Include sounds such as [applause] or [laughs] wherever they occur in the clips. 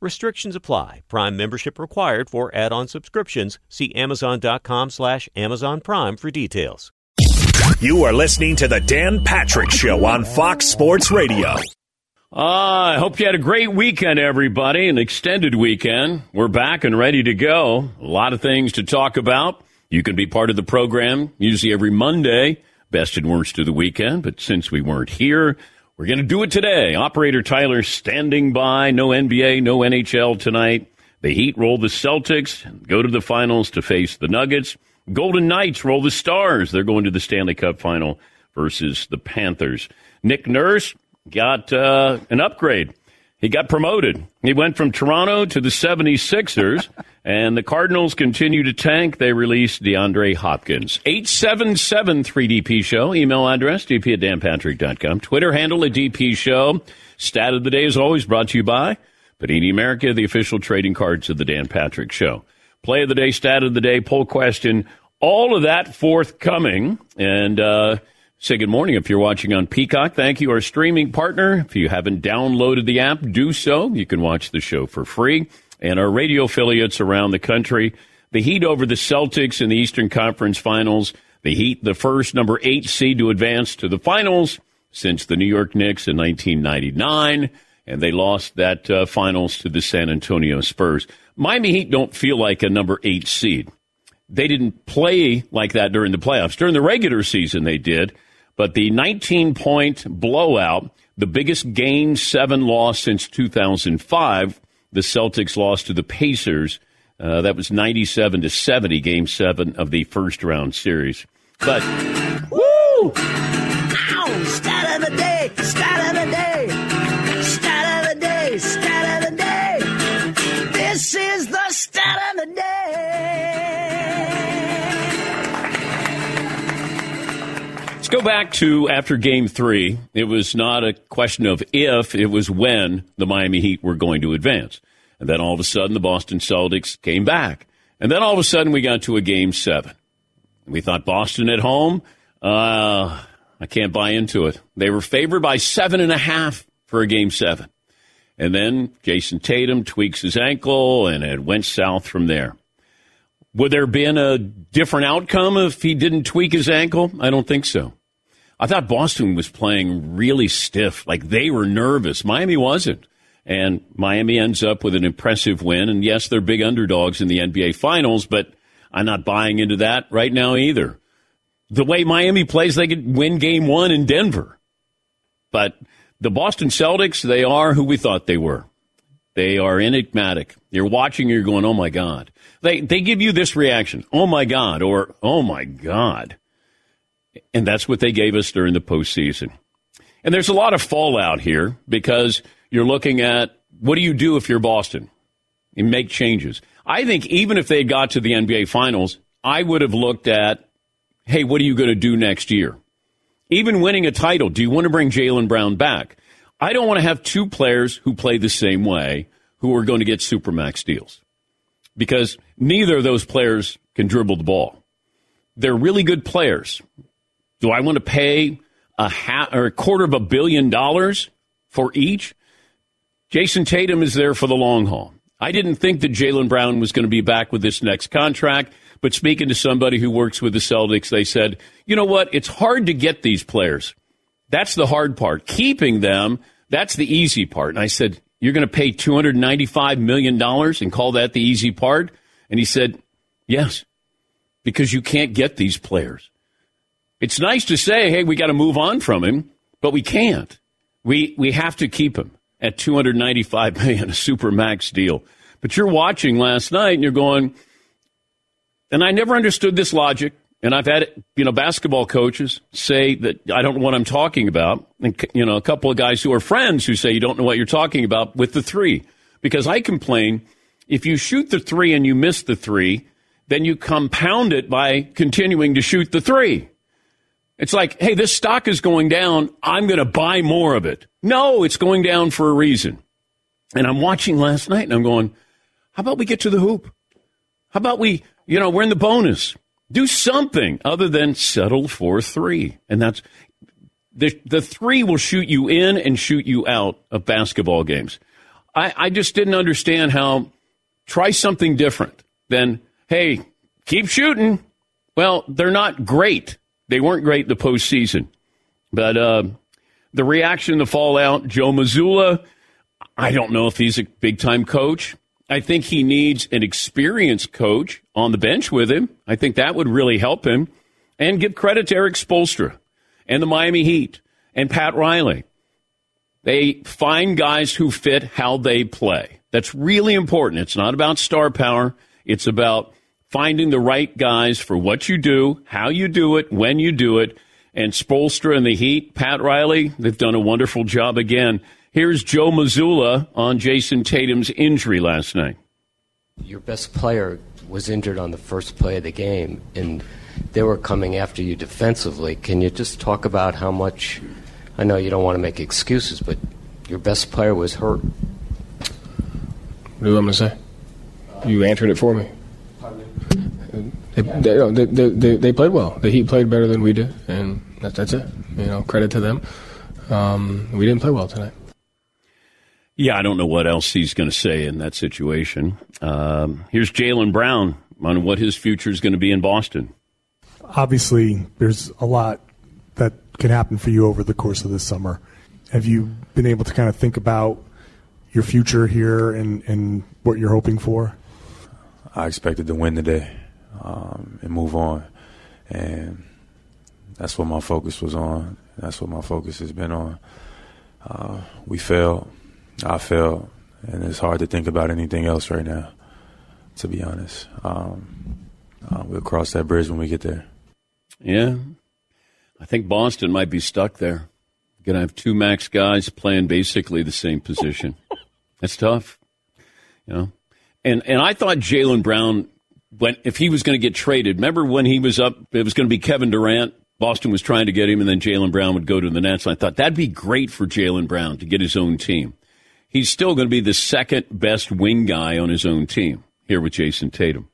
Restrictions apply. Prime membership required for add-on subscriptions. See Amazon.com slash Amazon Prime for details. You are listening to the Dan Patrick Show on Fox Sports Radio. Uh, I hope you had a great weekend, everybody. An extended weekend. We're back and ready to go. A lot of things to talk about. You can be part of the program usually every Monday, best and worst of the weekend. But since we weren't here, we're going to do it today. Operator Tyler standing by. No NBA, no NHL tonight. The Heat roll the Celtics, go to the finals to face the Nuggets. Golden Knights roll the Stars. They're going to the Stanley Cup final versus the Panthers. Nick Nurse got uh, an upgrade. He got promoted. He went from Toronto to the 76ers, [laughs] and the Cardinals continue to tank. They released DeAndre Hopkins. 877 3DP Show. Email address, dp at danpatrick.com. Twitter handle at DP Show. Stat of the day is always brought to you by Panini America, the official trading cards of the Dan Patrick Show. Play of the day, stat of the day, poll question, all of that forthcoming. And, uh, Say good morning if you're watching on Peacock. Thank you, our streaming partner. If you haven't downloaded the app, do so. You can watch the show for free. And our radio affiliates around the country. The Heat over the Celtics in the Eastern Conference Finals. The Heat, the first number eight seed to advance to the finals since the New York Knicks in 1999. And they lost that uh, finals to the San Antonio Spurs. Miami Heat don't feel like a number eight seed. They didn't play like that during the playoffs. During the regular season, they did. But the 19 point blowout, the biggest game seven loss since 2005, the Celtics lost to the Pacers. Uh, that was 97 to 70, game seven of the first round series. But, woo! Let's go back to after game three. It was not a question of if, it was when the Miami Heat were going to advance. And then all of a sudden, the Boston Celtics came back. And then all of a sudden, we got to a game seven. We thought Boston at home, uh, I can't buy into it. They were favored by seven and a half for a game seven. And then Jayson Tatum tweaks his ankle and it went south from there. Would there have been a different outcome if he didn't tweak his ankle? I don't think so. I thought Boston was playing really stiff, like they were nervous. Miami wasn't. And Miami ends up with an impressive win. And yes, they're big underdogs in the NBA Finals, but I'm not buying into that right now either. The way Miami plays, they could win game one in Denver. But the Boston Celtics, they are who we thought they were. They are enigmatic. You're watching, you're going, oh my God. They, they give you this reaction, oh my God, or oh my God. And that's what they gave us during the postseason. And there's a lot of fallout here because you're looking at what do you do if you're Boston? You make changes. I think even if they got to the NBA Finals, I would have looked at, hey, what are you going to do next year? Even winning a title, do you want to bring Jaylen Brown back? I don't want to have two players who play the same way who are going to get supermax deals because neither of those players can dribble the ball. They're really good players. Do I want to pay a half or a quarter of a billion dollars for each? Jayson Tatum is there for the long haul. I didn't think that Jaylen Brown was going to be back with this next contract, but speaking to somebody who works with the Celtics, they said, you know what? It's hard to get these players. That's the hard part. Keeping them, that's the easy part. And I said, you're going to pay $295 million and call that the easy part? And he said, yes, because you can't get these players. It's nice to say, hey, we got to move on from him, but we can't. We, we have to keep him at 295 million, a super max deal. But you're watching last night and you're going, and I never understood this logic. And I've had, you know, basketball coaches say that I don't know what I'm talking about. And, you know, a couple of guys who are friends who say you don't know what you're talking about with the three. Because I complain if you shoot the three and you miss the three, then you compound it by continuing to shoot the three. It's like, hey, this stock is going down. I'm going to buy more of it. No, it's going down for a reason. And I'm watching last night and I'm going, how about we get to the hoop? How about we, you know, we're in the bonus. Do something other than settle for three. And that's the, the three will shoot you in and shoot you out of basketball games. I, I just didn't understand how try something different than, hey, keep shooting. Well, they're not great. They weren't great in the postseason. But uh, the reaction, the fallout, Joe Mazzulla, I don't know if he's a big time coach. I think he needs an experienced coach on the bench with him. I think that would really help him. And give credit to Erik Spoelstra and the Miami Heat and Pat Riley. They find guys who fit how they play. That's really important. It's not about star power. It's about finding the right guys for what you do, how you do it, when you do it. And Spoelstra and the Heat, Pat Riley, they've done a wonderful job again. Here's Joe Mazzulla on Jayson Tatum's injury last night. Your best player was injured on the first play of the game, and they were coming after you defensively. Can you just talk about how much? I know you don't want to make excuses, but your best player was hurt. What do you want me to say? You answered it for me. They, they, they, they, they played well. The Heat played better than we did, and that's, that's it. You know, credit to them. Um, we didn't play well tonight. Yeah, I don't know what else he's going to say in that situation. Um, here's Jaylen Brown on what his future is going to be in Boston. Obviously, there's a lot that can happen for you over the course of this summer. Have you been able to kind of think about your future here and, and what you're hoping for? I expected to win today um, and move on. And that's what my focus was on. That's what my focus has been on. Uh, we failed I failed. and it's hard to think about anything else right now, to be honest. Um, uh, we'll cross that bridge when we get there. Yeah. I think Boston might be stuck there. Going to have two max guys playing basically the same position. That's tough. You know? And, and I thought Jaylen Brown, when, if he was going to get traded, remember when he was up, it was going to be Kevin Durant. Boston was trying to get him, and then Jaylen Brown would go to the Nets. And I thought that'd be great for Jaylen Brown to get his own team he's still going to be the second best wing guy on his own team here with Jayson Tatum.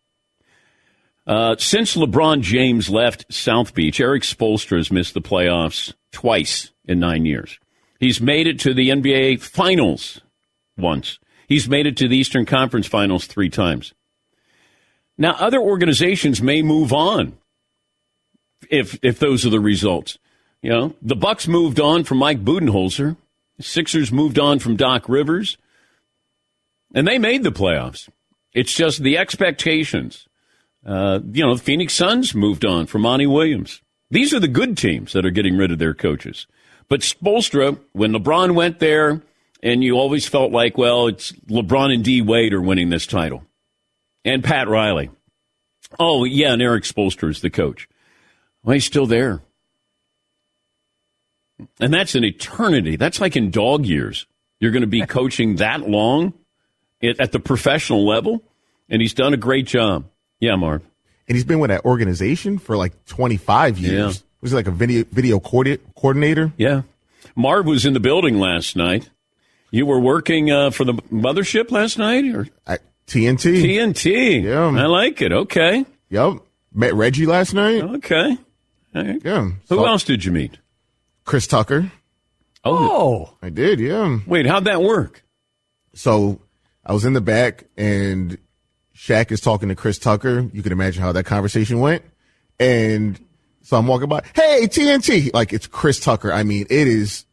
Uh, since LeBron James left South Beach, Erik Spoelstra has missed the playoffs twice in nine years. He's made it to the NBA Finals once. He's made it to the Eastern Conference Finals three times. Now, other organizations may move on if if those are the results. You know, the Bucks moved on from Mike Budenholzer. Sixers moved on from Doc Rivers, and they made the playoffs. It's just the expectations. Uh, you know, the Phoenix Suns moved on from Monty Williams. These are the good teams that are getting rid of their coaches. But Spoelstra, when LeBron went there, and you always felt like, well, it's LeBron and D Wade are winning this title, and Pat Riley. Oh yeah, and Erik Spoelstra is the coach. Well, he's still there. And that's an eternity. That's like in dog years. You're going to be coaching that long at the professional level, and he's done a great job. Yeah, Mark. And he's been with that organization for like 25 years. Yeah. Was he like a video video coordinator? Yeah. Marv was in the building last night. You were working uh, for the mothership last night, or TNT. TNT. Yeah. I like it. Okay. Yep. Met Reggie last night. Okay. All right. Yeah. Who So- else did you meet? Chris Tucker. Oh. I did, yeah. Wait, how'd that work? So I was in the back and Shaq is talking to Chris Tucker. You can imagine how that conversation went. And so I'm walking by, hey, TNT. Like it's Chris Tucker. I mean, it is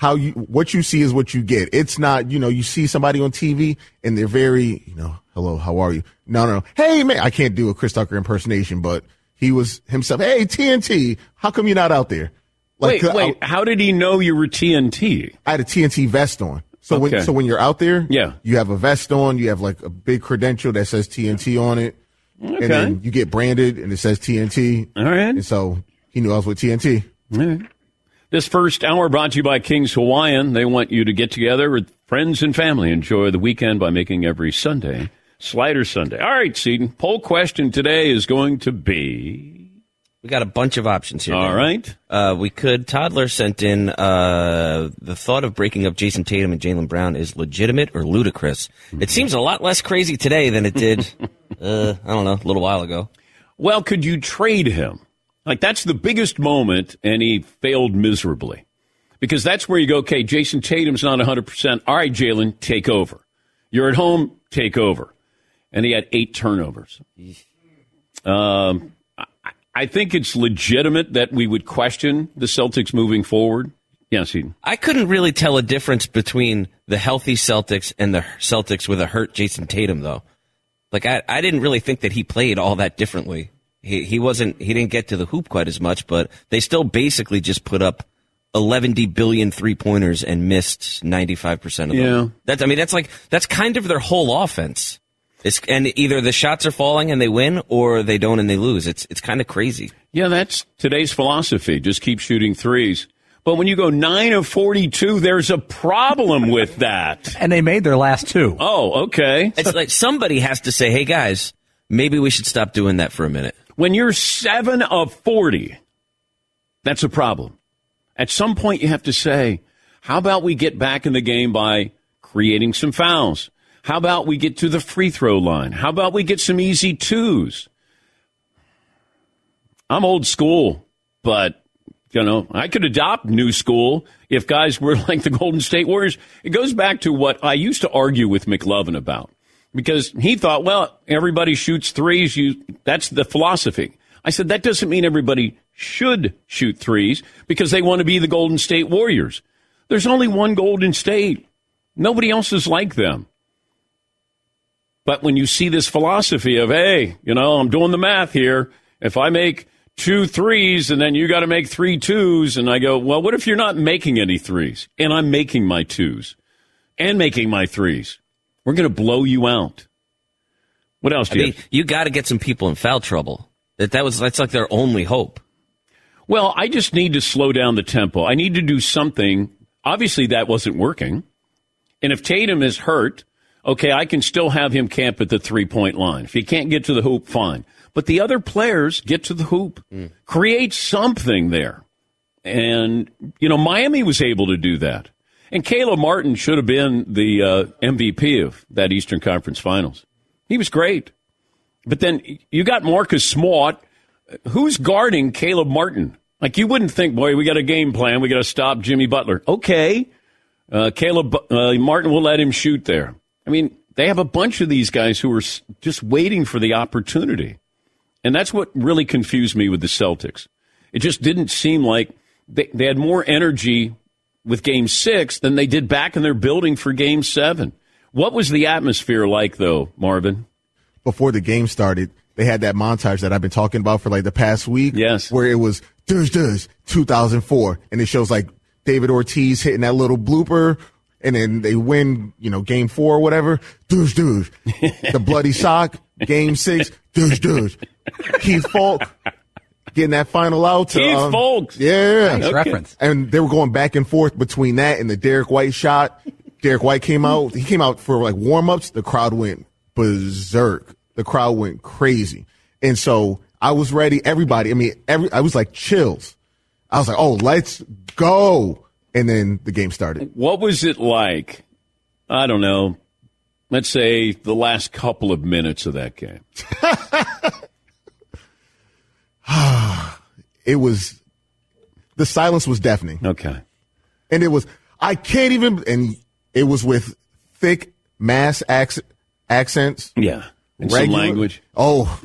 how you, what you see is what you get. It's not, you know, you see somebody on TV and they're very, you know, hello, how are you? No, no, no. Hey, man, I can't do a Chris Tucker impersonation, but he was himself. Hey, TNT, how come you're not out there? wait, I- wait. how did he know you were TNT? I had a TNT vest on. So Okay. when so when you're out there, Yeah. you have a vest on, you have like a big credential that says TNT on it, Okay. and then you get branded and it says TNT. All right. And so he knew I was with TNT. All right. This first hour brought to you by King's Hawaiian. They want you to get together with friends and family. Enjoy the weekend by making every Sunday Slider Sunday. All right, Seton. Poll question today is going to be. We got a bunch of options here. All right. Uh, we could. Toddler sent in uh, the thought of breaking up Jayson Tatum and Jaylen Brown is legitimate or ludicrous. It seems a lot less crazy today than it did, [laughs] uh, I don't know, a little while ago. Well, could you trade him? Like, that's the biggest moment, and he failed miserably. Because that's where you go, okay, Jayson Tatum's not 100%. All right, Jaylen, take over. You're at home, take over. And he had eight turnovers. Um, I, think it's legitimate that we would question the Celtics moving forward. Yes, Eden. I couldn't really tell a difference between the healthy Celtics and the Celtics with a hurt Jayson Tatum, though. Like I, I didn't really think that he played all that differently. He he wasn't he didn't get to the hoop quite as much, but they still basically just put up 11 billion three pointers and missed 95 percent of them. Yeah. That's I mean that's like that's kind of their whole offense. It's and either the shots are falling and they win, or they don't and they lose. It's it's kind of crazy. Yeah, that's today's philosophy. Just keep shooting threes. But when you go 9 of 42, there's a problem with that. [laughs] And they made their last two. Oh, okay. It's like somebody has to say, "Hey guys, maybe we should stop doing that for a minute." When you're 7 of 40, that's a problem. At some point, you have to say, how about we get back in the game by creating some fouls? How about we get to the free throw line? How about we get some easy twos? I'm old school, but you know, I could adopt new school if guys were [laughs] like the Golden State Warriors. It goes back to what I used to argue with McLovin about because he thought, well, everybody shoots threes. You, that's the philosophy. I said, that doesn't mean everybody should shoot threes because they want to be the Golden State Warriors. There's only one Golden State. Nobody else is like them. But when you see this philosophy of, hey, you know, I'm doing the math here. If I make two threes and then you got to make three twos, and I go, well, what if you're not making any threes and I'm making my twos and making my threes? We're going to blow you out. What else I do you mean, you got to get some people in foul trouble. That that was that's like their only hope. Well, I just need to slow down the tempo. I need to do something. Obviously, that wasn't working. And if Tatum is hurt, okay, I can still have him camp at the three point line. If he can't get to the hoop, fine. But the other players get to the hoop, hmm. create something there. And, you know, Miami was able to do that. And Caleb Martin should have been the uh, MVP of that Eastern Conference Finals. He was great. But then you got Marcus Smart. Who's guarding Caleb Martin? Like you wouldn't think, boy, we got a game plan. We got to stop Jimmy Butler. Okay. Uh, Caleb uh, Martin will let him shoot there. I mean, they have a bunch of these guys who are just waiting for the opportunity. And that's what really confused me with the Celtics. It just didn't seem like they, they had more energy with game six than they did back in their building for game seven. What was the atmosphere like, though, Marvin? Before the game started, they had that montage that I've been talking about for like the past week. Yes. Where it was, dush, dush, 2004. And it shows like David Ortiz hitting that little blooper. And then they win, you know, game four or whatever. Dush, [laughs] dush. the bloody sock, game six, dush, dush. Keith Foulke getting that final out. To, Keith um, Fulks. Yeah. Nice Okay. reference. And they were going back and forth between that and the Derrick White shot. Derrick White came out. He came out for like warm ups. The crowd went berserk. The crowd went crazy. And so I was ready. Everybody, I mean, every, I was like chills. I was like, oh, let's go. and then the game started. What was it like? I don't know. Let's say the last couple of minutes of that game. [laughs] [sighs] it was the silence was deafening. Okay. And it was I can't even and it was with thick mass acc- accents. Yeah. And some language. Oh.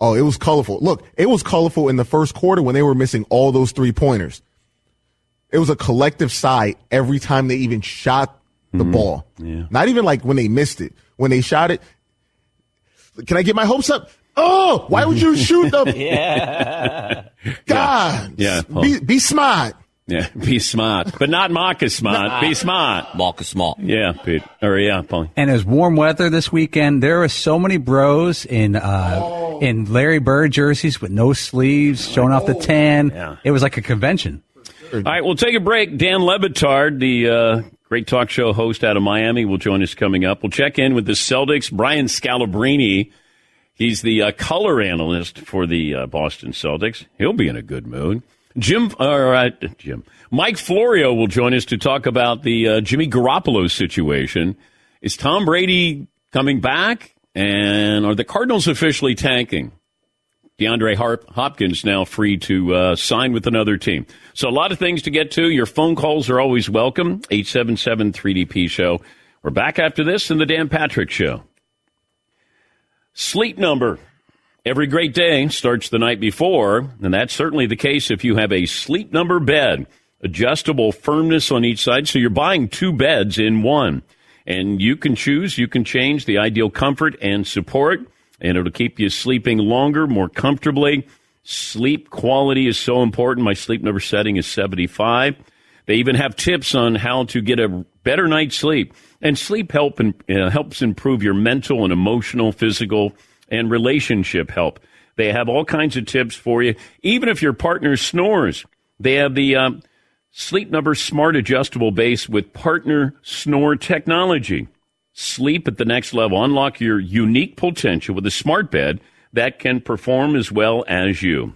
Oh, it was colorful. Look, it was colorful in the first quarter when they were missing all those three pointers. It was a collective sigh every time they even shot the mm-hmm. ball. Yeah. Not even like when they missed it. When they shot it, can I get my hopes up? Oh, why would you shoot them? [laughs] yeah. God. Yeah. Paul. Be, be smart. Yeah, be smart, but not Marcus smart. Be smart. Marcus smart. Yeah, Pete. Or yeah, Paul. And it was warm weather this weekend. There were so many bros in uh, in Larry Bird jerseys with no sleeves, showing off the tan. Yeah. It was like a convention. All right, we'll take a break. Dan Le Batard, the uh, great talk show host out of Miami, will join us coming up. We'll check in with the Celtics. Brian Scalabrine, he's the uh, color analyst for the uh, Boston Celtics. He'll be in a good mood. Jim, all right, Jim. Mike Florio will join us to talk about the uh, Jimmy Garoppolo situation. Is Tom Brady coming back? And are the Cardinals officially tanking? DeAndre Harp- Hopkins now free to uh, sign with another team. So a lot of things to get to. Your phone calls are always welcome. 877-3DP show. We're back after this in the Dan Patrick show. Sleep number. Every great day starts the night before, and that's certainly the case if you have a sleep number bed. Adjustable firmness on each side, so you're buying two beds in one. And you can choose, you can change the ideal comfort and support, and it'll keep you sleeping longer, more comfortably. Sleep quality is so important. My sleep number setting is 75. They even have tips on how to get a better night's sleep. And sleep help and, uh, helps improve your mental and emotional, physical, and relationship help. They have all kinds of tips for you. Even if your partner snores, they have the um, Sleep Number Smart Adjustable Base with Partner Snore technology. Sleep at the next level. Unlock your unique potential with a smart bed that can perform as well as you.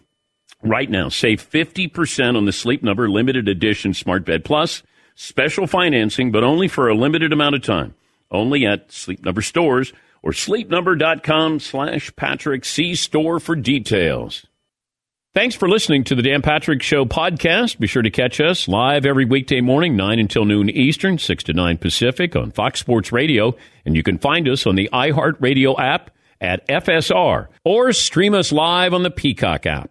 Right now, save 50% on the Sleep Number limited edition Smart Bed Plus. Special financing, but only for a limited amount of time. Only at Sleep Number stores or sleepnumber.com slash Patrick. See store for details. Thanks for listening to the Dan Patrick Show podcast. Be sure to catch us live every weekday morning, 9 until noon Eastern, 6 to 9 Pacific on Fox Sports Radio. And you can find us on the iHeartRadio app at FSR or stream us live on the Peacock app.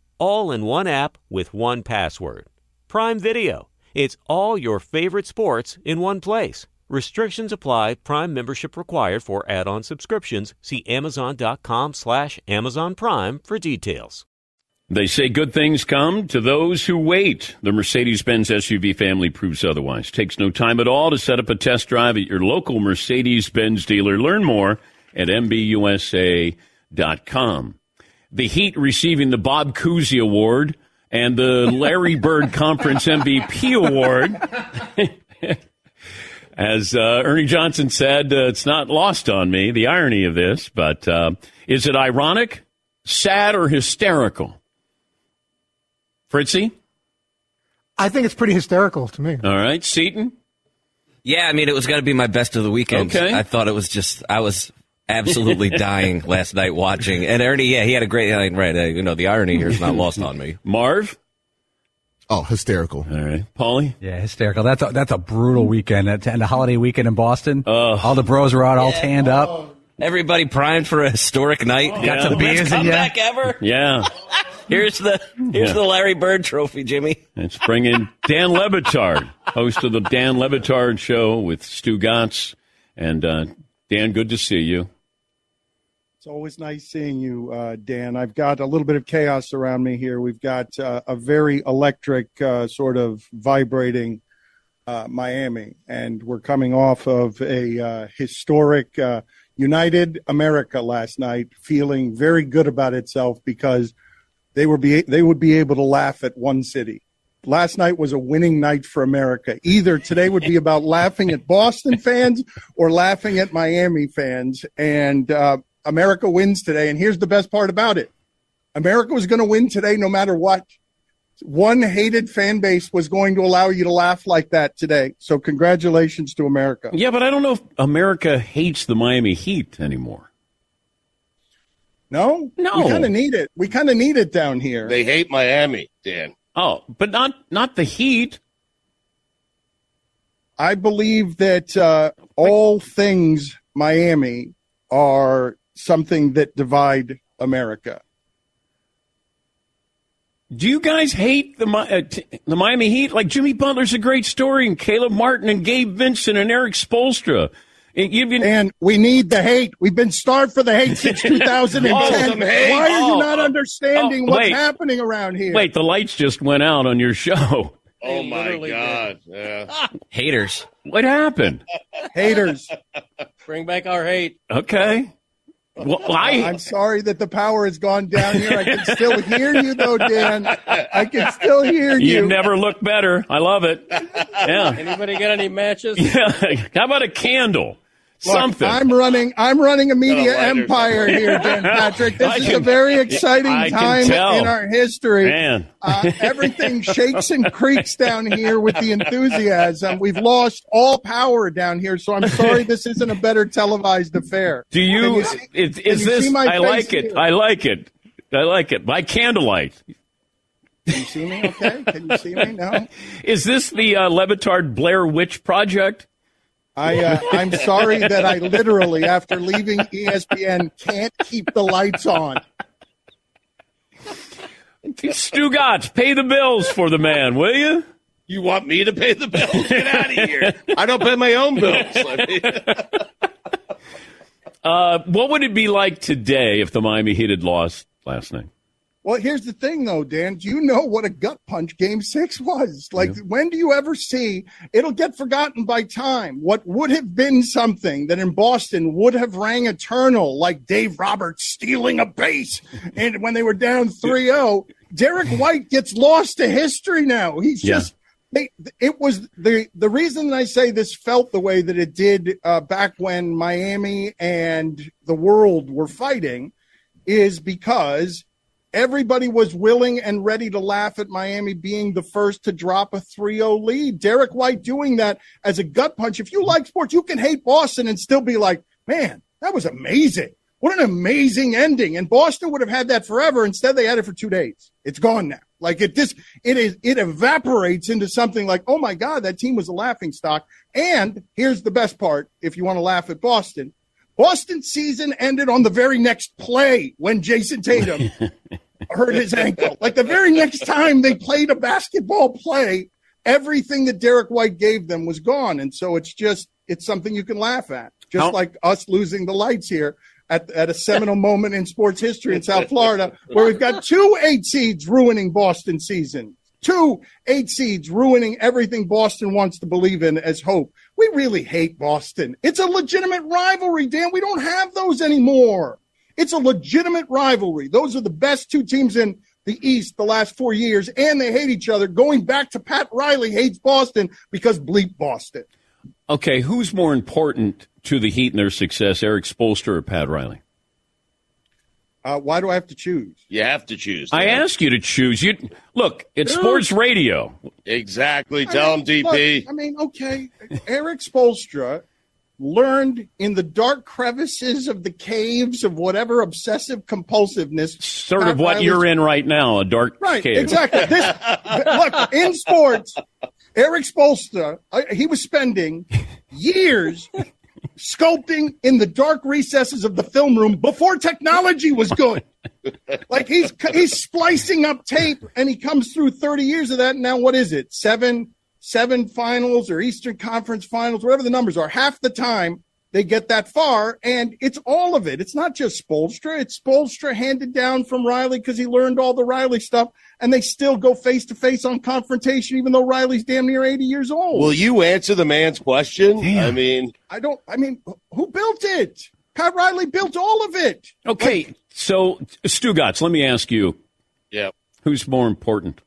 All in one app with one password. Prime Video. It's all your favorite sports in one place. Restrictions apply. Prime membership required for add-on subscriptions. See Amazon.com slash Amazon Prime for details. They say good things come to those who wait. The Mercedes Benz SUV family proves otherwise. Takes no time at all to set up a test drive at your local Mercedes Benz dealer. Learn more at MBUSA.com. The Heat receiving the Bob Cousy Award and the Larry Bird [laughs] Conference MVP Award. [laughs] As uh, Ernie Johnson said, uh, it's not lost on me, the irony of this, but uh, is it ironic, sad, or hysterical? Fritzy? I think it's pretty hysterical to me. All right. Seton? Yeah, I mean, it was going to be my best of the weekend. Okay. I thought it was just, I was absolutely [laughs] dying last night watching. And Ernie, yeah, he had a great, night. right, uh, you know, the irony here is not lost on me. [laughs] Marv? Oh, hysterical. All right. Paulie? Yeah, hysterical. That's a, that's a brutal weekend. And a holiday weekend in Boston. all the bros were out all tanned up. Everybody primed for a historic night. Got Got some the best beers in ya. comeback ever. Yeah. Here's the here's Yeah. the Larry Bird Trophy, Jimmy. Let's bring in Dan Le Batard, host of the Dan Le Batard Show with Stugotz. And uh, Dan, good to see you. It's always nice seeing you, uh, Dan. I've got a little bit of chaos around me here. We've got uh, a very electric, uh, sort of vibrating uh, Miami, and we're coming off of a uh, historic uh, United America last night, feeling very good about itself because they were be they would be able to laugh at one city. Last night was a winning night for America. Either today would be about laughing at Boston fans or laughing at Miami fans, and America wins today. And here's the best part about it: America was going to win today, no matter what. One hated fan base was going to allow you to laugh like that today. So congratulations to America. Yeah, but I don't know if America hates the Miami Heat anymore. No, No. we kind of need it. We kind of need it down here. They hate Miami, Dan. Oh, but not not the Heat. I believe that uh, all things Miami are something that divide America. Do you guys hate the uh, t- the Miami Heat? Like Jimmy Butler's a great story, and Caleb Martin and Gabe Vincent and Erik Spoelstra. And, you've been, and we need the hate. We've been starved for the hate since 2010. [laughs] Oh, hate. Why are you Oh, not oh, understanding oh, what's wait. happening around here? Wait, the lights just went out on your show. Oh [laughs] my God! Yeah. Haters. What happened? Haters. [laughs] Bring back our hate. Okay. Well, I, I'm sorry that the power has gone down here. I can still [laughs] hear you, though, Dan. I can still hear you. you never look better. I love it. [laughs] Yeah. Anybody got any matches? [laughs] yeah. How about a candle? Look, Something. I'm running. I'm running a media empire here, [laughs] Dan Patrick. This is a very exciting I time in our history. Uh, everything shakes and creaks down here with the enthusiasm. We've lost all power down here, so I'm sorry this isn't a better televised affair. Do you? you see- is, is you this? I like it. here? I like it. I like it. By candlelight. Can you see me? Okay. Can you see me? No. [laughs] Is this the uh, Le Batard Blair Witch Project? I uh, I'm sorry that I literally, after leaving ESPN, can't keep the lights on. Stugotz, pay the bills for the man, will you? You want me to pay the bills? Get out of here! I don't pay my own bills. Uh, what would it be like today if the Miami Heat had lost last night? Well, here's the thing, though, Dan. Do you know what a gut punch game six was? Like, when do you ever see it'll get forgotten by time? What would have been something that in Boston would have rang eternal, like Dave Roberts stealing a base [laughs] and when they were down 3 0? Derrick [laughs] White gets lost to history now. He's Yeah. just. They, it was the the reason I say this felt the way that it did uh, back when Miami and the world were fighting is because everybody was willing and ready to laugh at Miami being the first to drop a 3-0 lead. Derrick White doing that as a gut punch. If you like sports, you can hate Boston and still be like, man, that was amazing. What an amazing ending. And Boston would have had that forever. Instead, they had it for two days. It's gone now. Like it this it is it evaporates into something like, oh my God, that team was a laughing stock. And here's the best part, if you want to laugh at Boston. Boston season ended on the very next play when Jayson Tatum [laughs] hurt his ankle. Like the very next time they played a basketball play, everything that Derrick White gave them was gone. And so it's just it's something you can laugh at. Just How- like us losing the lights here at, at a seminal [laughs] moment in sports history in South Florida, where we've got two eight seeds ruining Boston season. Two eight seeds ruining everything Boston wants to believe in as hope. We really hate Boston. It's a legitimate rivalry, Dan. We don't have those anymore. It's a legitimate rivalry. Those are the best two teams in the East the last four years, and they hate each other. Going back to Pat Riley hates Boston because bleep Boston. Okay, who's more important to the Heat and their success, Erik Spoelstra or Pat Riley? Uh, why do I have to choose? You have to choose. I ask you to choose. You look, it's Dude. sports radio. Exactly. I Tell mean, him, DP. look, I mean, okay, Erik Spoelstra learned in the dark crevices of the caves of whatever obsessive compulsiveness. Sort of what you're in right now, a dark Right, cave. exactly. This [laughs] look in sports. Erik Spoelstra, uh, he was spending years sculpting in the dark recesses of the film room before technology was good. Like he's he's splicing up tape, and he comes through 30 years of that. Now what is it? Seven seven finals or Eastern Conference finals, whatever the numbers are. Half the time they get that far, and it's all of it. It's not just Spoelstra. It's Spoelstra handed down from Riley because he learned all the Riley stuff, and they still go face to face on confrontation, even though Riley's damn near 80 years old. Will you answer the man's question? I mean, I don't. I mean, who built it? Pat Riley built all of it. Okay, so Stugotz, let me ask you, yeah. who's more important?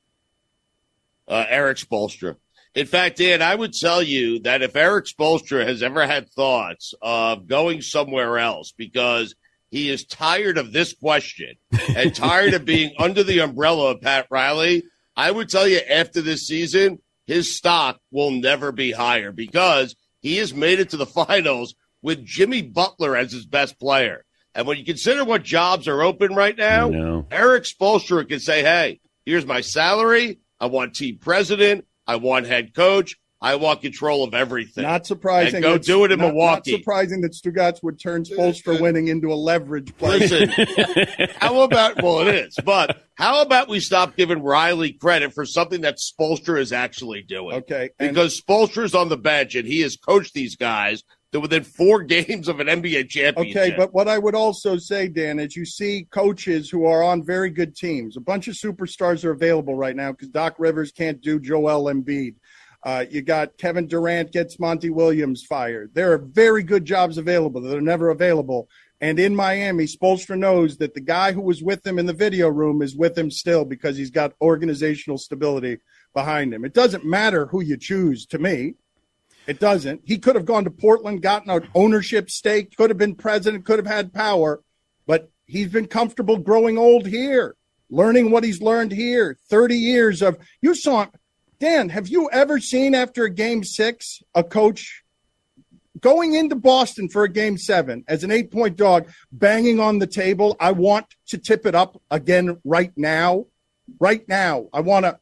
uh, Erik Spoelstra. In fact, Dan, I would tell you that if Erik Spoelstra has ever had thoughts of going somewhere else because he is tired of this question and tired of being [laughs] under the umbrella of Pat Riley, I would tell you after this season, his stock will never be higher because he has made it to the [laughs] finals with Jimmy Butler as his best player. And when you consider what jobs are open right now. Erik Spoelstra can say, hey, here's my salary. I want team president. I want head coach. I want control of everything. Not surprising. And go that- do it in not- Milwaukee. Not surprising that Stugotz would turn Spoelstra winning into a leverage play. Listen, [laughs] how about, well, it is, but how about we stop giving Riley credit for something that Spoelstra is actually doing? Okay. and- Because Spoelstra's on the bench and he has coached these guys to within four [laughs] games of an NBA championship. Okay, but what I would also say, Dan, is you see coaches who are on very good teams. A bunch of superstars are available right now because Doc Rivers can't do Joel Embiid. Uh, you got Kevin Durant gets Monty Williams fired. There are very good jobs available that are never available. And in Miami, Spoelstra knows that the guy who was with him in the video room is with him still because he's got organizational stability behind him. It doesn't matter who you choose to me. It doesn't. He could have gone to Portland, gotten an ownership stake, could have been president, could have had power, but he's been comfortable growing old here, learning what he's learned here. 30 years of, you saw, Dan, have you ever seen after a game six a coach going into Boston for a game seven as an eight point dog, banging on the table? I want to tip it up again right now. Right now. I want to.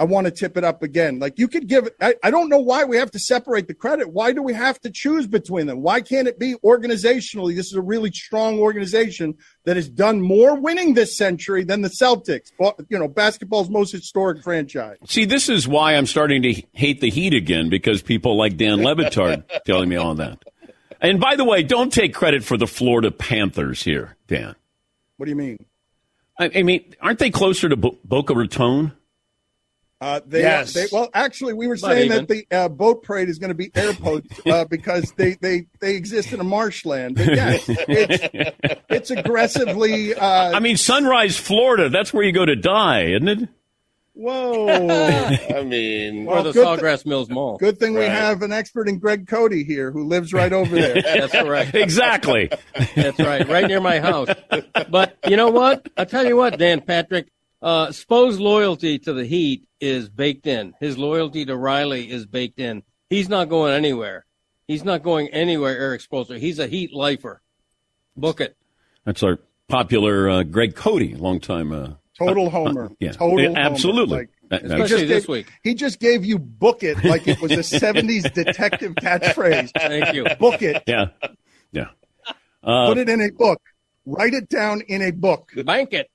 I want to tip it up again. Like you could give I, I don't know why we have to separate the credit. Why do we have to choose between them? Why can't it be organizationally? This is a really strong organization that has done more winning this century than the Celtics. You know, basketball's most historic franchise. See, this is why I'm starting to hate the Heat again because people like Dan [laughs] Le Batard telling me all that. And by the way, don't take credit for the Florida Panthers here, Dan. What do you mean? I, I mean, aren't they closer to Bo- Boca Raton? Uh, they, Yes. they, well, actually, we were Not saying even. that the uh, boat parade is going to be airboats uh, [laughs] because they, they, they exist in a marshland. But yes, it's, it's aggressively. Uh, I mean, Sunrise, Florida. That's where you go to die, isn't it? whoa. [laughs] I mean, Well, or the good Sawgrass Mills Mall. Good thing we have an expert in Greg Cote here who lives right over there. [laughs] That's right. exactly. That's right, right near my house. But you know what? I tell you what, Dan Patrick, uh, Spo's loyalty to the Heat is baked in. His loyalty to Riley is baked in. He's not going anywhere. He's not going anywhere, Erik Spoelstra. He's a Heat lifer. Book it. That's our popular uh, Greg Cote, longtime. Uh, Total uh, homer. uh, yeah, Total Yeah, homer. absolutely. Like, That- he that's- just this gave- week. He just gave you book it like it was a [laughs] 70s detective catchphrase. [laughs] Thank you. Book it. yeah, yeah. Uh, Put it in a book. Write it down in a book. Bank it.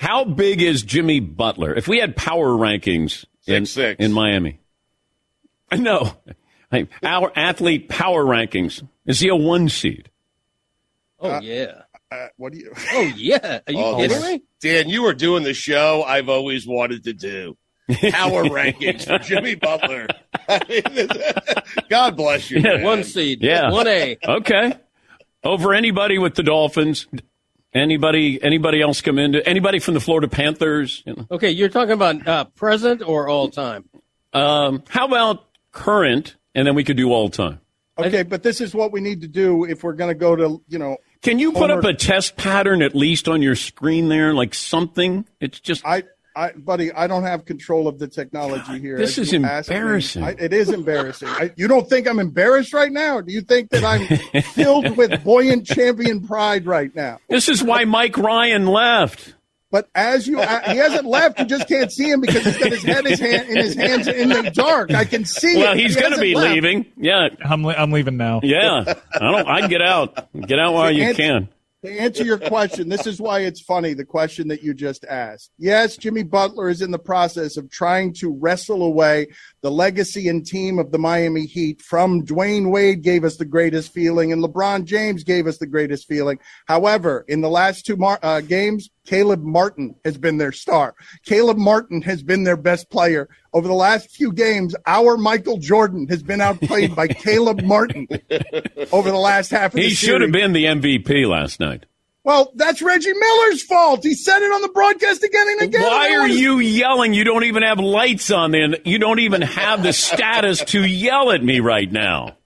How big is Jimmy Butler? If we had power rankings in, Six, six. in Miami, [laughs] no, Hey, our athlete power rankings is he a one seed? Oh, yeah. Uh, what do you? [laughs] Oh, yeah. Are you Oh, kidding me? Dan, you were doing the show I've always wanted to do. Power [laughs] rankings for Jimmy Butler. I mean, God bless you. Yeah. man. One seed. Yeah. One A. Okay, over anybody with the Dolphins. Anybody? Anybody else come into? Anybody from the Florida Panthers? You know? Okay, you're talking about uh, present or all time? Um, how about current? And then we could do all time. Okay, but this is what we need to do if we're going to go to, you know. Can you put Homer- up a test pattern at least on your screen there, like something? It's just I, I, buddy, I don't have control of the technology here. this is you me, embarrassing. I, it is embarrassing. I, you don't think I'm embarrassed right now? Do you think that I'm filled with [laughs] buoyant champion pride right now? this is why Mike Ryan left. But as you, uh, he hasn't left. You just can't see him because he's got his head his hand, in his hands in the dark. I can see. Well, it. he's He going to be left. leaving. Yeah, I'm, I'm leaving now. yeah. I don't. I can get out. Get out while you And- can. To answer your question, this is why it's funny, the question that you just asked. Yes, Jimmy Butler is in the process of trying to wrestle away the legacy and team of the Miami Heat from Dwyane Wade gave us the greatest feeling and LeBron James gave us the greatest feeling. However, in the last two mar- uh, games, Caleb Martin has been their star. Caleb Martin has been their best player. Over the last few games, our Michael Jordan has been outplayed by [laughs] Caleb Martin over the last half of the He should have been the MVP last night. Well, that's Reggie Miller's fault. He said it on the broadcast again and again. Why are you yelling? You don't even have lights on. Then you don't even have the status to yell at me right now.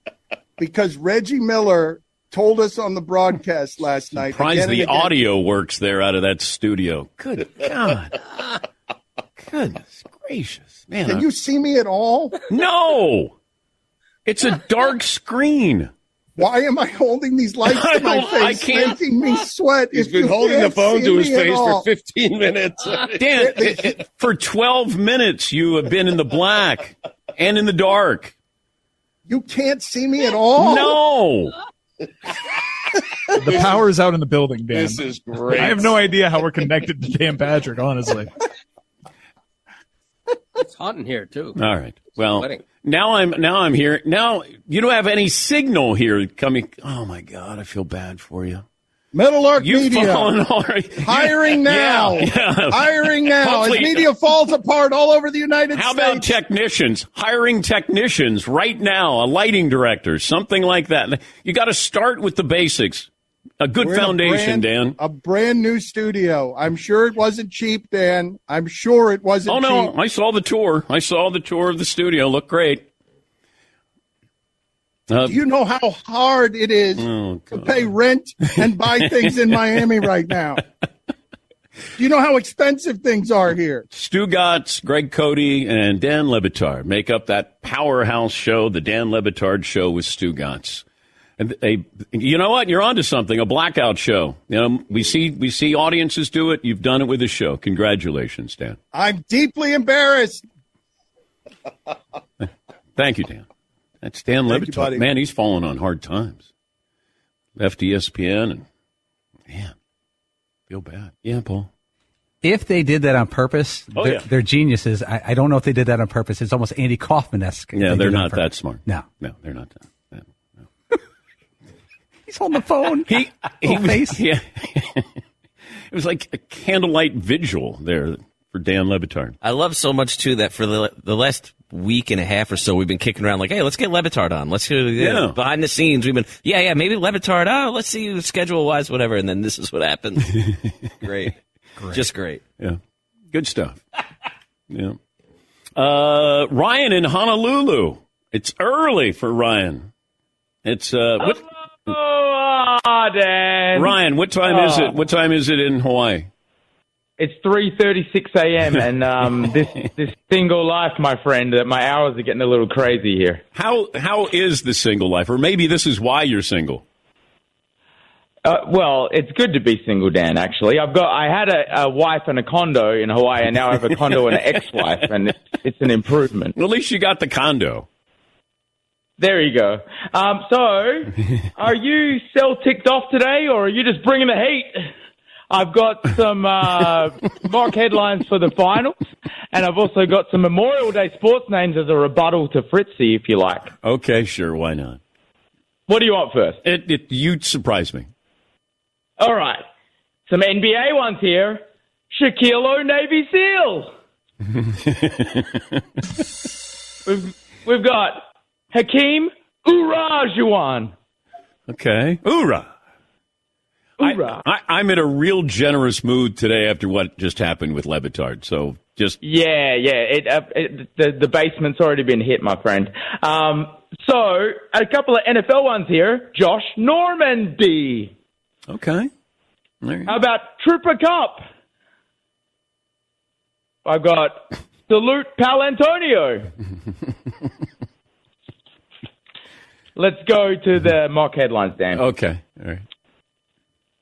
Because Reggie Miller told us on the broadcast last night. Surprised the again- audio works there out of that studio. Good God. Goodness gracious, man! Can I- you see me at all? No, it's a dark screen. Why am I holding these lights to [laughs] my don't- I face, can't- making me sweat? He's if been holding the phone to his face for 15 minutes. [laughs] Dan, [laughs] it- it- eh, eh, for 12 minutes you have been in the black and in the dark. You can't see me at all. No. The power is out in the building, Dan. This is great. I have no idea how we're connected to Dan Patrick, honestly. It's hot in here too. All right. Well, now I'm now I'm here. Now you don't have any signal here coming. Oh my God, I feel bad for you. Meadowlark You've Media. fallen [laughs] already. Hiring now. Yeah, yeah. [laughs] Hiring now. As media [laughs] falls apart all over the United How States. How about technicians? Hiring technicians right now, a lighting director, something like that. You got to start with the basics. A good We're in a foundation, brand- Dan. A brand new studio. I'm sure it wasn't cheap, Dan. I'm sure it wasn't Oh no, cheap. I saw the tour. I saw the tour of the studio. Looked great. Uh, Do you know how hard it is oh, to pay rent and buy [laughs] things in Miami right now? Do you know how expensive things are here? Stugotz, Greg Cote, and Dan Le Batard make up that powerhouse show, the Dan Le Batard Show with Stugotz. And a, you know what? You're onto something. A blackout show. You know, we see we see audiences do it. You've done it with the show. Congratulations, Dan. I'm deeply embarrassed. [laughs] Thank you, Dan. That's Dan Thank you, Le Batard. buddy. Man, he's fallen on hard times. Left ESPN and man, feel bad. Yeah, Paul. If they did that on purpose, Oh, they're, yeah. they're geniuses. I, I don't know if they did that on purpose. It's almost Andy Kaufman esque. Yeah, they're not that smart. No. No, they're not that. He's on the phone. He [laughs] he Little was, face. yeah. [laughs] It was like a candlelight vigil there for Dan Le Batard. I love so much too that for the the last week and a half or so we've been kicking around like, hey, let's get Le Batard on. Let's go Yeah. behind the scenes. We've been, yeah, yeah, maybe Le Batard. Oh, let's see schedule wise, whatever. And then this is what happened. [laughs] great. just great. Yeah, good stuff. yeah. Uh, Ryan in Honolulu. It's early for Ryan. It's uh, what, Oh, Dan. Ryan. What time is Oh. it? What time is it in Hawaii? It's 3:36 a.m. [laughs] and um, this this single life, my friend, that my hours are getting a little crazy here. How how is the single life? Or maybe this is why you're single. Uh, well, it's good to be single, Dan. Actually, I've got I had a, a wife and a condo in Hawaii, and now I have a condo and an [laughs] ex-wife, and it's, it's an improvement. Well, at least you got the condo. There you go. Um, so, [laughs] are you still ticked off today, or are you just bringing the heat? I've got some uh, [laughs] mock headlines for the finals, and I've also got some Memorial Day sports names as a rebuttal to Fritzy, if you like. Okay, sure. Why not? What do you want first? It, it you surprise me. All right, some NBA ones here. Shaquille O, Navy SEAL. [laughs] we've, we've got Hakeem Urajuan. Okay. Hoorah. Hoorah. I, I'm in a real generous mood today after what just happened with Le Batard. So just Yeah, yeah. It, uh, it, the the basement's already been hit, my friend. Um, so a couple of NFL ones here. Josh Normandy. okay. How about Trooper Cup? I've got [laughs] Salute Pal Antonio. [laughs] Let's go to the mock headlines, Dan. Okay. All right.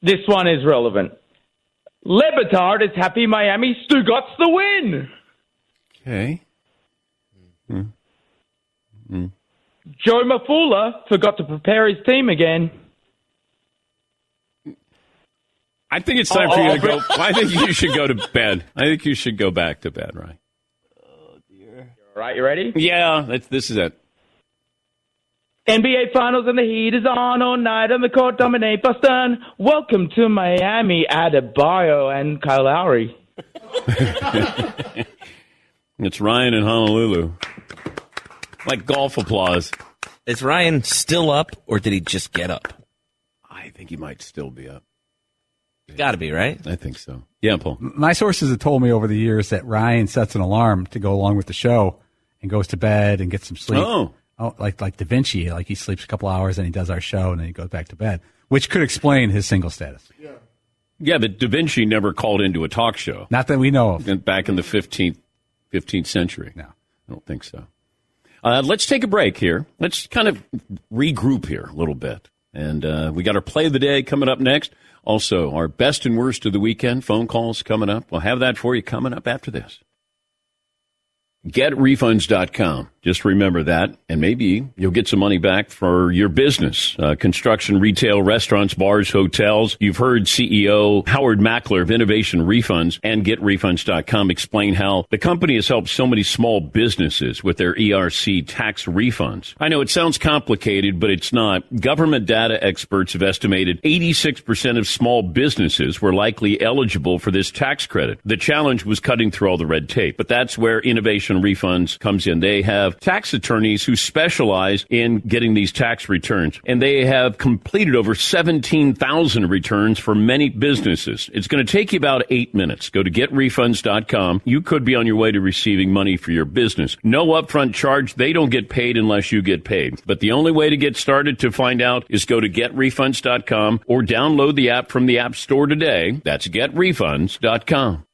This one is relevant. Le Batard is happy Miami Stu got the win. Okay. Hmm. Hmm. Joe Mazzulla forgot to prepare his team again. I think it's time Oh, for you oh, to go. I think you should go to bed. I think you should go back to bed, right? Oh, dear. All right, you ready? Yeah, that's, this is it. NBA Finals and the Heat is on all night on the court dominate Boston. Welcome to Miami, Adebayo and Kyle Lowry. [laughs] It's Ryan in Honolulu. Like golf applause. Is Ryan still up, or did he just get up? I think he might still be up. Got to be right. I think so. Yeah, Paul. My sources have told me over the years that Ryan sets an alarm to go along with the show and goes to bed and gets some sleep. Oh. Like like Da Vinci, like he sleeps a couple hours and he does our show and then he goes back to bed, which could explain his single status. Yeah, but Da Vinci never called into a talk show. Not that we know of. Back in the 15th, 15th century. No. I don't think so. Uh, let's take a break here. Let's kind of regroup here a little bit. And uh, we got our play of the day coming up next. Also, our best and worst of the weekend phone calls coming up. We'll have that for you coming up after this. GetRefunds.com. Just remember that, and maybe you'll get some money back for your business. Uh, construction, retail, restaurants, bars, hotels. You've heard CEO Howard Mackler of Innovation Refunds and GetRefunds.com explain how the company has helped so many small businesses with their ERC tax refunds. I know it sounds complicated, but it's not. Government data experts have estimated 86% of small businesses were likely eligible for this tax credit. The challenge was cutting through all the red tape, but that's where Innovation Refunds comes in. They have tax attorneys who specialize in getting these tax returns, and they have completed over 17,000 returns for many businesses. It's going to take you about eight minutes. Go to getrefunds.com. You could be on your way to receiving money for your business. No upfront charge. They don't get paid unless you get paid. But the only way to get started to find out is go to getrefunds.com or download the app from the App Store today. That's getrefunds.com.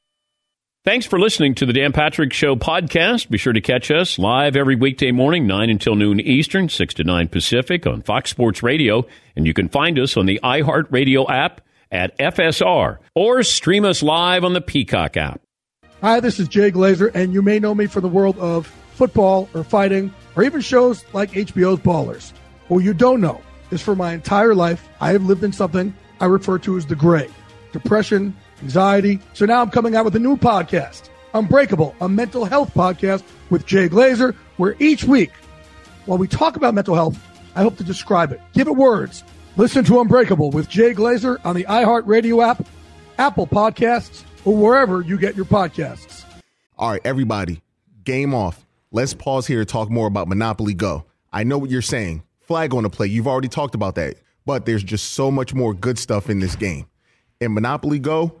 Thanks for listening to the Dan Patrick Show podcast. Be sure to catch us live every weekday morning, 9 until noon Eastern, 6 to 9 Pacific on Fox Sports Radio. And you can find us on the iHeartRadio app at FSR or stream us live on the Peacock app. Hi, this is Jay Glazer, and you may know me from the world of football or fighting or even shows like HBO's Ballers. What you don't know is for my entire life, I have lived in something I refer to as the gray depression, anxiety. So now I'm coming out with a new podcast, Unbreakable, a mental health podcast with Jay Glazer, where each week, while we talk about mental health, I hope to describe it, give it words. Listen to Unbreakable with Jay Glazer on the iHeartRadio app, Apple Podcasts, or wherever you get your podcasts. All right, everybody, game off. Let's pause here to talk more about Monopoly Go. I know what you're saying. Flag on the play. You've already talked about that. But there's just so much more good stuff in this game. In Monopoly Go,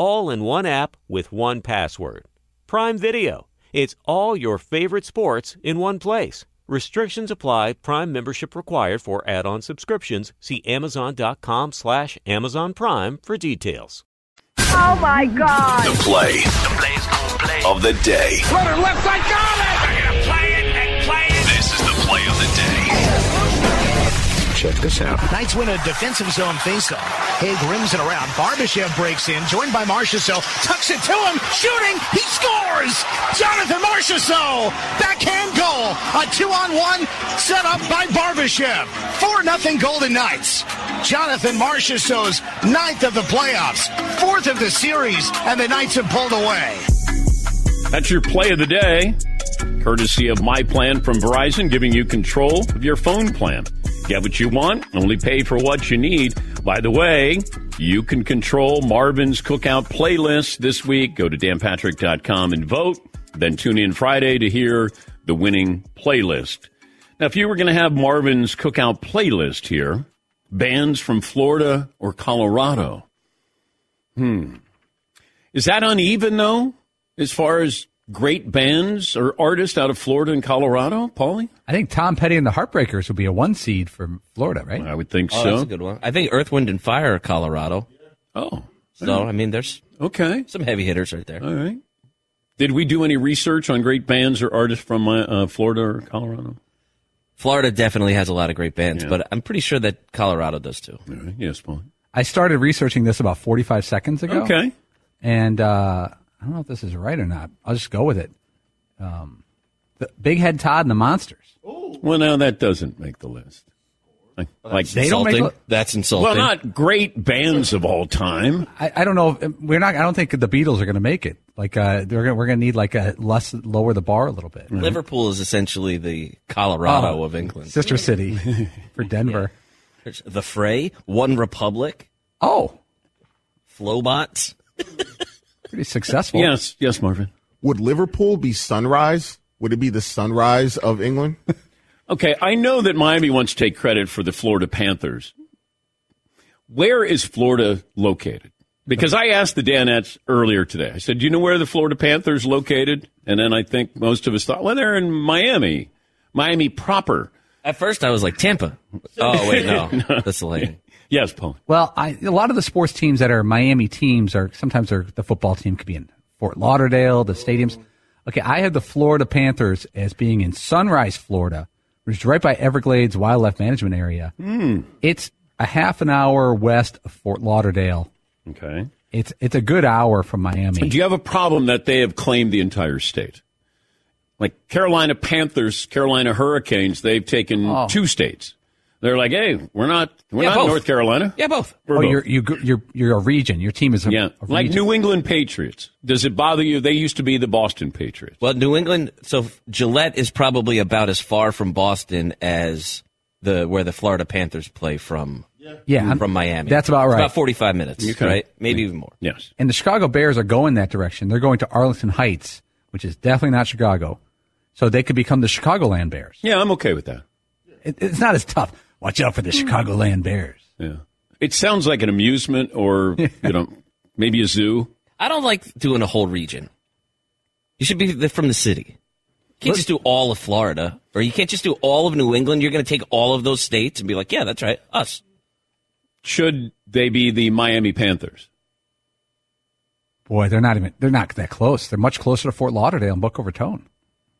All in one app with one password. Prime Video. It's all your favorite sports in one place. Restrictions apply. Prime membership required for add-on subscriptions. See Amazon.com slash Amazon Prime for details. Oh my God. The play, the play of the day. Runner left side, got it! They're gonna play it and play it. This is the play of the day. Check this out. Knights win a defensive zone faceoff. Hague rims it around. Barbashev breaks in, joined by Marchessault. Tucks it to him. Shooting. He scores. Jonathan Marchessault. Backhand goal. A two-on-one set up by Barbashev. 4-0 Golden Knights. Jonathan Marchessault's ninth of the playoffs. Fourth of the series. And the Knights have pulled away. That's your play of the day, courtesy of My Plan from Verizon, giving you control of your phone plan. Get what you want, only pay for what you need. By the way, you can control Marvin's Cookout playlist this week. Go to danpatrick.com and vote. Then tune in Friday to hear the winning playlist. Now, if you were going to have Marvin's Cookout playlist here, bands from Florida or Colorado, hmm. Is that uneven, though, as far as great bands or artists out of Florida and Colorado, Paulie? I think Tom Petty and the Heartbreakers would be a one seed from Florida, right? I would think Oh, that's a good one. I think Earth, Wind, and Fire are Colorado. Oh. So, I mean, there's okay some heavy hitters right there. All right. Did we do any research on great bands or artists from uh, uh, Florida or Colorado? Florida definitely has a lot of great bands, but I'm pretty sure that Colorado does too. Yes, Paulie. I started researching this about 45 seconds ago. Okay. And uh, I don't know if this is right or not. I'll just go with it. Um, the Big Head Todd and the Monsters. Well, now that doesn't make the list. Like They don't make insulting. That's insulting. Well, not great bands of all time. I, I don't know. If, we're not. I don't think the Beatles are going to make it. Like uh, they're gonna, we're going to need like a less lower the bar a little bit. Liverpool is essentially the Colorado Oh, of England. sister city [laughs] for Denver. There's The Fray, One Republic, Oh, Flobots. [laughs] pretty successful. Yes, yes, Marvin. Would Liverpool be sunrise? Would it be the sunrise of England? [laughs] Okay, I know that Miami wants to take credit for the Florida Panthers. Where is Florida located? Because I asked the Danettes earlier today. I said, "Do you know where the Florida Panthers located?" And then I think most of us thought, "Well, they're in Miami, Miami proper." At first, I was like Tampa. [laughs] Oh wait, no, that's the Lightning. Yes, Paul. Well, I, a lot of the sports teams that are Miami teams are sometimes they're, the football team could be in Fort Lauderdale, the stadiums. Okay, I have the Florida Panthers as being in Sunrise, Florida, which is right by Everglades Wildlife Management Area. Hmm. It's a half an hour west of Fort Lauderdale. Okay. It's it's a good hour from Miami. Do you have a problem that they have claimed the entire state? Like Carolina Panthers, Carolina Hurricanes, they've taken Oh. two states. They're like, hey, we're not, we're Yeah, not both. North Carolina. Yeah, both. Oh, we're oh, both. you're you you're you're a region. Your team is a, yeah, a like. New England Patriots. Does it bother you? They used to be the Boston Patriots. Well, New England. So Gillette is probably about as far from Boston as the where the Florida Panthers play from. Yeah, I'm- from Miami. that's about It's right. about forty-five minutes, Okay. right? Maybe even more. Yes. And the Chicago Bears are going that direction. They're going to Arlington Heights, which is definitely not Chicago. So they could become the Chicagoland Bears. Yeah, I'm okay with that. It, it's not as tough. Watch out for the Chicagoland Bears. Yeah. It sounds like an amusement or, you know, [laughs] maybe a zoo. I don't like doing a whole region. You should be from the city. You can't just do all of Florida, or you can't just do all of New England. You're going to take all of those states and be like, yeah, that's right, us. Should they be the Miami Panthers? Boy, they're not even they're not that close. They're much closer to Fort Lauderdale and Boca Raton.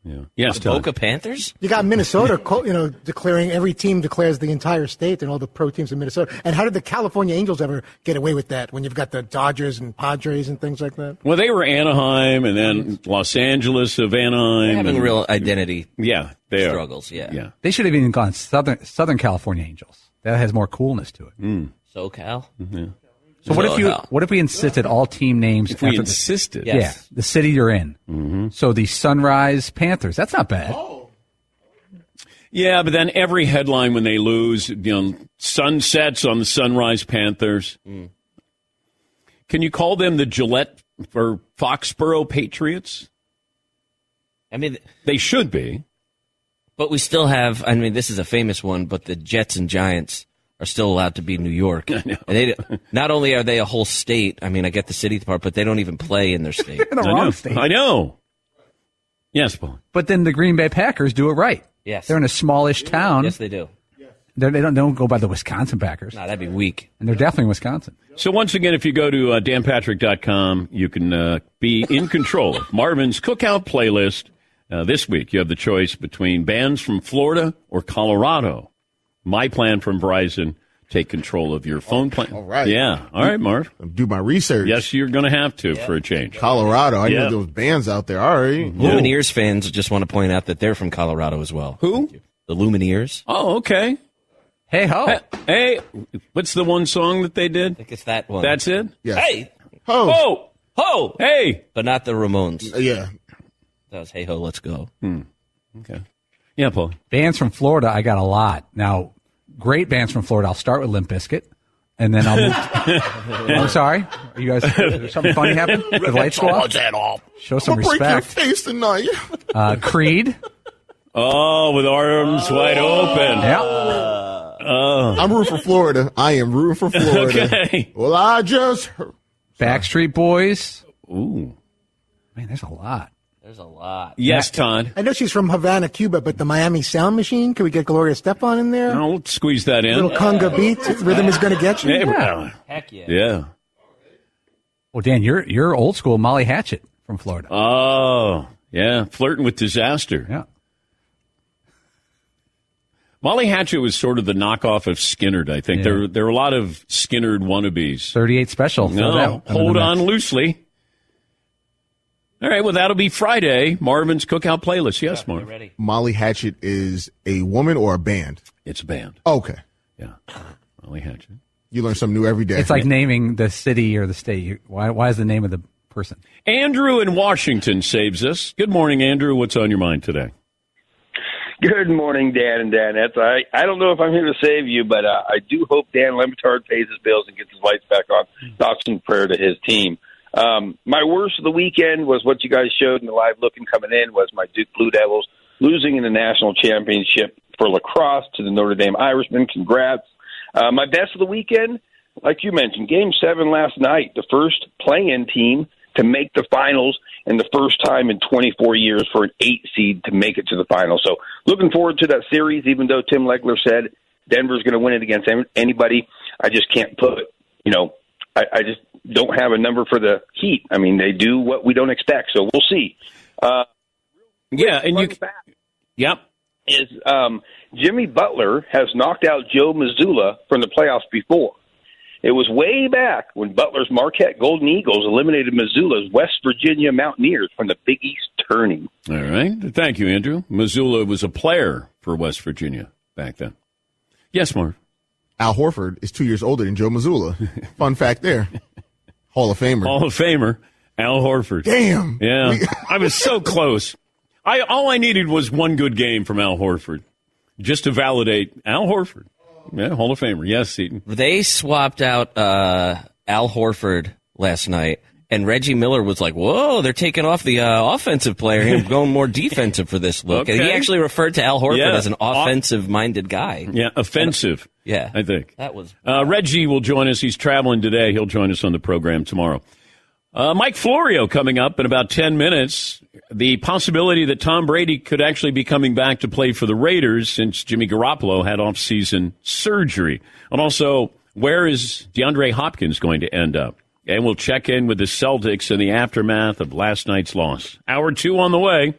Yeah. Yes, The Boca Panthers? You got Minnesota, you know, declaring every team declares the entire state and all the pro teams in Minnesota. And how did the California Angels ever get away with that when you've got the Dodgers and Padres and things like that? Well, they were Anaheim and then Los Angeles of Anaheim. They're having and- real identity Yeah, they are. struggles. Yeah. Yeah. They should have even gone Southern Southern California Angels. That has more coolness to it. Mm. SoCal. Yeah. So what if you SoCal. what if we insisted all team names? If we after the- insisted? yeah, the city you're in. Mm-hmm. So the Sunrise Panthers. That's not bad. Oh. Yeah, but then every headline when they lose, you know, sunsets on the Sunrise Panthers. Mm. Can you call them the Gillette or Foxborough Patriots? I mean, They should be. but we still have. I mean, this is a famous one, but the Jets and Giants are still allowed to be New York. [laughs] And they not only are they a whole state. I mean, I get the city part, but they don't even play in their state. [laughs] in the I wrong know. state. I know. Yes, Paul. But then the Green Bay Packers do it right. Yes. They're in a smallish town. yes, they do. They're, they don't they don't go by the Wisconsin Packers, No, that'd be weak. and they're definitely Wisconsin. So once again, if you go to uh, danpatrick.com, you can uh, be in control of Marvin's cookout playlist. Uh, this week, you have the choice between bands from Florida or Colorado. My plan from Verizon, take control of your phone oh, plan. all right. Yeah. All right, Marv. Do my research. Yes, you're going to have to for a change. Colorado. I Yeah. know those bands out there. All right. Mm-hmm. Lumineers fans just want to point out that they're from Colorado as well. Who? The Lumineers. Oh, okay. Hey ho! Hey, hey, what's the one song that they did? I think it's that one. That's it? Yes. Hey, Oh. Oh, ho! hey. But not the Ramones. Uh, yeah. That was Hey Ho, Let's Go. Hmm. Okay. Yeah, Paul. Bands from Florida, I got a lot. Now, great bands from Florida. I'll start with Limp Bizkit, and then I'll move. [laughs] I'm sorry. Are you guys did something funny happen? [laughs] Did the lights go off? Show some I'm gonna break your respect. face tonight. Uh, Creed. Oh, with arms wide open. Yeah. Oh. I'm rooting for Florida. I am rooting for Florida. [laughs] Okay. Well, I just heard. Backstreet Boys. Ooh. Man, there's a lot. There's a lot. Yes, Todd. I know she's from Havana, Cuba, but the Miami Sound Machine, can we get Gloria Estefan in there? I'll squeeze that in. Little conga beat, rhythm is going to get you. Yeah. Heck yeah. Yeah. Well, Dan, you're you're old school Molly Hatchet from Florida. Oh, yeah. Flirting with disaster. Yeah. Molly Hatchet was sort of the knockoff of Skynyrd, I think. Yeah. There, there are a lot of Skynyrd wannabes. 38 special. No, hold on mix. loosely. All right, well, that'll be Friday. Marvin's Cookout Playlist. Yes, Marvin. Ready? Molly Hatchet is a woman or a band? It's a band. Okay. Yeah. Molly Hatchet. You learn something new every day. It's like naming the city or the state. Why, why is the name of the person? Andrew in Washington saves us. Good morning, Andrew. What's on your mind today? Good morning, Dan and Danettes. I, I don't know if I'm here to save you, but uh, I do hope Dan Le Batard pays his bills and gets his lights back on. Thoughts and prayer to his team. Um, my worst of the weekend was what you guys showed in the live looking coming in was my Duke Blue Devils losing in the national championship for lacrosse to the Notre Dame Irishmen. Congrats. Uh, my best of the weekend, like you mentioned, Game Seven last night, the first play-in team to make the finals and the first time in 24 years for an eight seed to make it to the final. So looking forward to that series, even though Tim Legler said Denver's going to win it against any- anybody. I just can't put, you know, I, I just don't have a number for the Heat. I mean, they do what we don't expect, so we'll see. Uh, yeah, and you. Yep. Is um, Jimmy Butler has knocked out Joe Mazzulla from the playoffs before. It was way back when Butler's Marquette Golden Eagles eliminated Mazzulla's West Virginia Mountaineers from the Big East tourney. All right. Thank you, Andrew. Mazzulla was a player for West Virginia back then. Yes, Marv. Al Horford is two years older than Joe Mazzulla. [laughs] Fun fact there. Hall of Famer. Hall of Famer, Al Horford. Damn. Yeah. I was so [laughs] close. I all I needed was one good game from Al Horford just to validate Al Horford. Yeah, Hall of Famer. Yes, Seton. They swapped out uh, Al Horford last night, and Reggie Miller was like, "Whoa, they're taking off the uh, offensive player and [laughs] going more defensive for this look." And he actually referred to Al Horford Yeah. as an offensive-minded guy. Yeah, offensive. Yeah, I think that was Uh, Reggie will join us. He's traveling today. He'll join us on the program tomorrow. Uh, Mike Florio coming up in about 10 minutes. The possibility that Tom Brady could actually be coming back to play for the Raiders since Jimmy Garoppolo had off-season surgery. And also, where is DeAndre Hopkins going to end up? And we'll check in with the Celtics in the aftermath of last night's loss. Hour two on the way.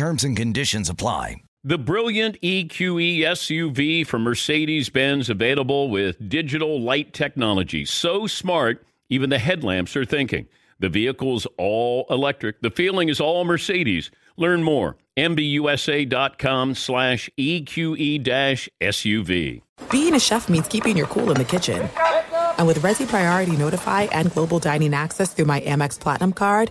Terms and conditions apply. The brilliant EQE SUV from Mercedes Benz available with digital light technology. So smart, even the headlamps are thinking. The vehicle's all electric. The feeling is all Mercedes. Learn more. MBUSA.com slash EQE SUV. Being a chef means keeping your cool in the kitchen. And with Resy Priority Notify and Global Dining Access through my Amex Platinum card,